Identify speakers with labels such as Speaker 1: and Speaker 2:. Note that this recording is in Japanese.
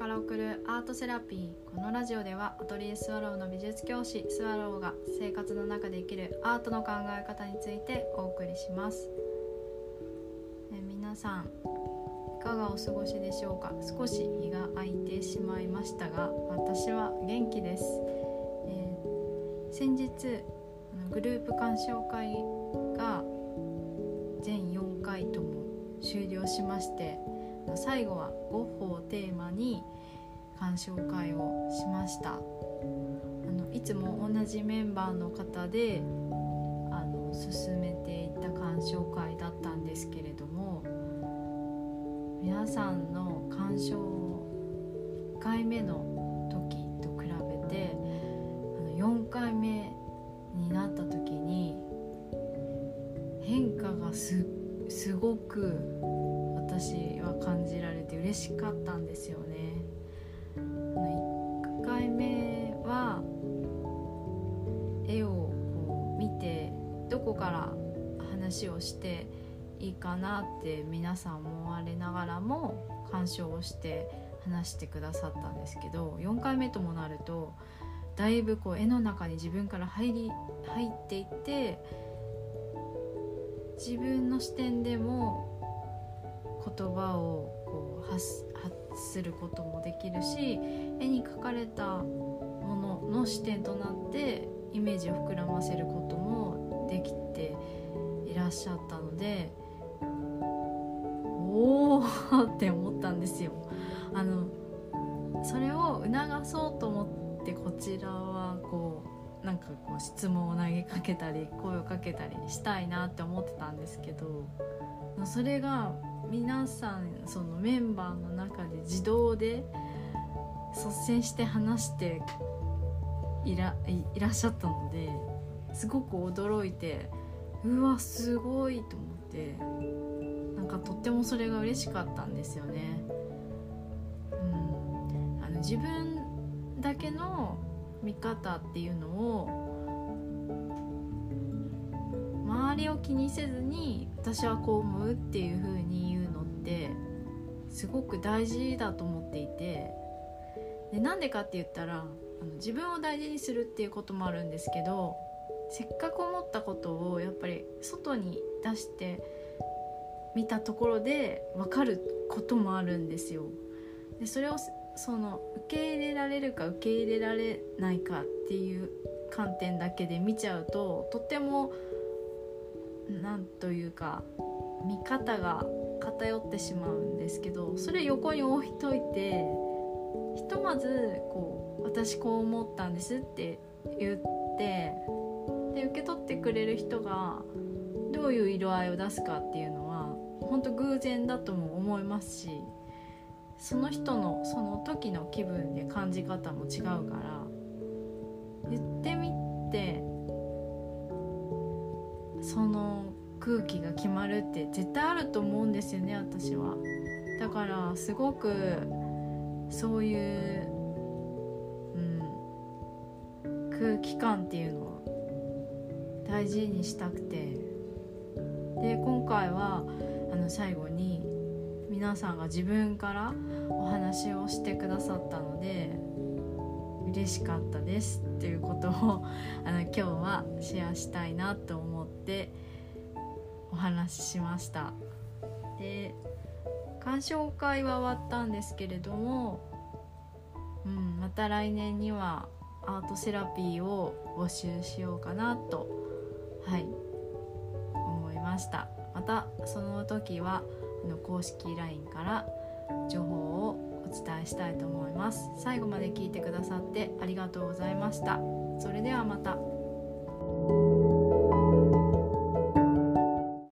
Speaker 1: から送るアートセラピーこのラジオではアトリエスワローの美術教師スワローが生活の中で生きるアートの考え方についてお送りします、え皆さんいかがお過ごしでしょうか？少し日が空いてしまいましたが私は元気です、えー、先日グループ鑑賞会が全4回とも終了しまして最後はゴッホをテーマに鑑賞会をしました。あのいつも同じメンバーの方であの進めていった鑑賞会だったんですけれども皆さんの鑑賞1回目の時と比べてあの4回目になった時に変化がすごく私は感じられて嬉しかったんですよね。1回目は絵をこう見てどこから話をしていいかなって皆さん思われながらも鑑賞をして話してくださったんですけど4回目ともなるとだいぶこう絵の中に自分から入り入っていって自分の視点でも言葉をこう発することもできるし絵に描かれたものの視点となってイメージを膨らませることもできていらっしゃったのでおおって思ったんですよ。あのそれを促そうと思ってこちらはこうなんかこう質問を投げかけたり声をかけたりしたいなって思ってたんですけどそれが皆さんそのメンバーの中で自動で率先して話していらいらっしゃったのですごく驚いてうわすごいと思ってなんかとってもそれが嬉しかったんですよね。うん、あの自分だけの見方っていうのを周りを気にせずに私はこう思うっていう風に言うのってすごく大事だと思っていてでなんでかって言ったらあの自分を大事にするっていうこともあるんですけどせっかく思ったことをやっぱり外に出してみたところで分かることもあるんですよ。でそれをその受け入れられるか受け入れられないかっていう観点だけで見ちゃうととても何というか見方が偏ってしまうんですけどそれ横に置いといてひとまずこう私こう思ったんですって言ってで受け取ってくれる人がどういう色合いを出すかっていうのは本当偶然だとも思いますしその人のその時の気分で感じ方も違うから言ってみてその空気が決まるって絶対あると思うんですよね私は。だからすごくそういう、うん、空気感っていうのを大事にしたくて。で今回はあの最後に皆さんが自分からお話をしてくださったので嬉しかったですっていうことをあの今日はシェアしたいなと思ってお話ししました。で鑑賞会は終わったんですけれども、うん、また来年にはアートセラピーを募集しようかなとはい思いました。またその時はの公式 LINE から情報をお伝えしたいと思います。最後まで聞いてくださってありがとうございました。それではまた。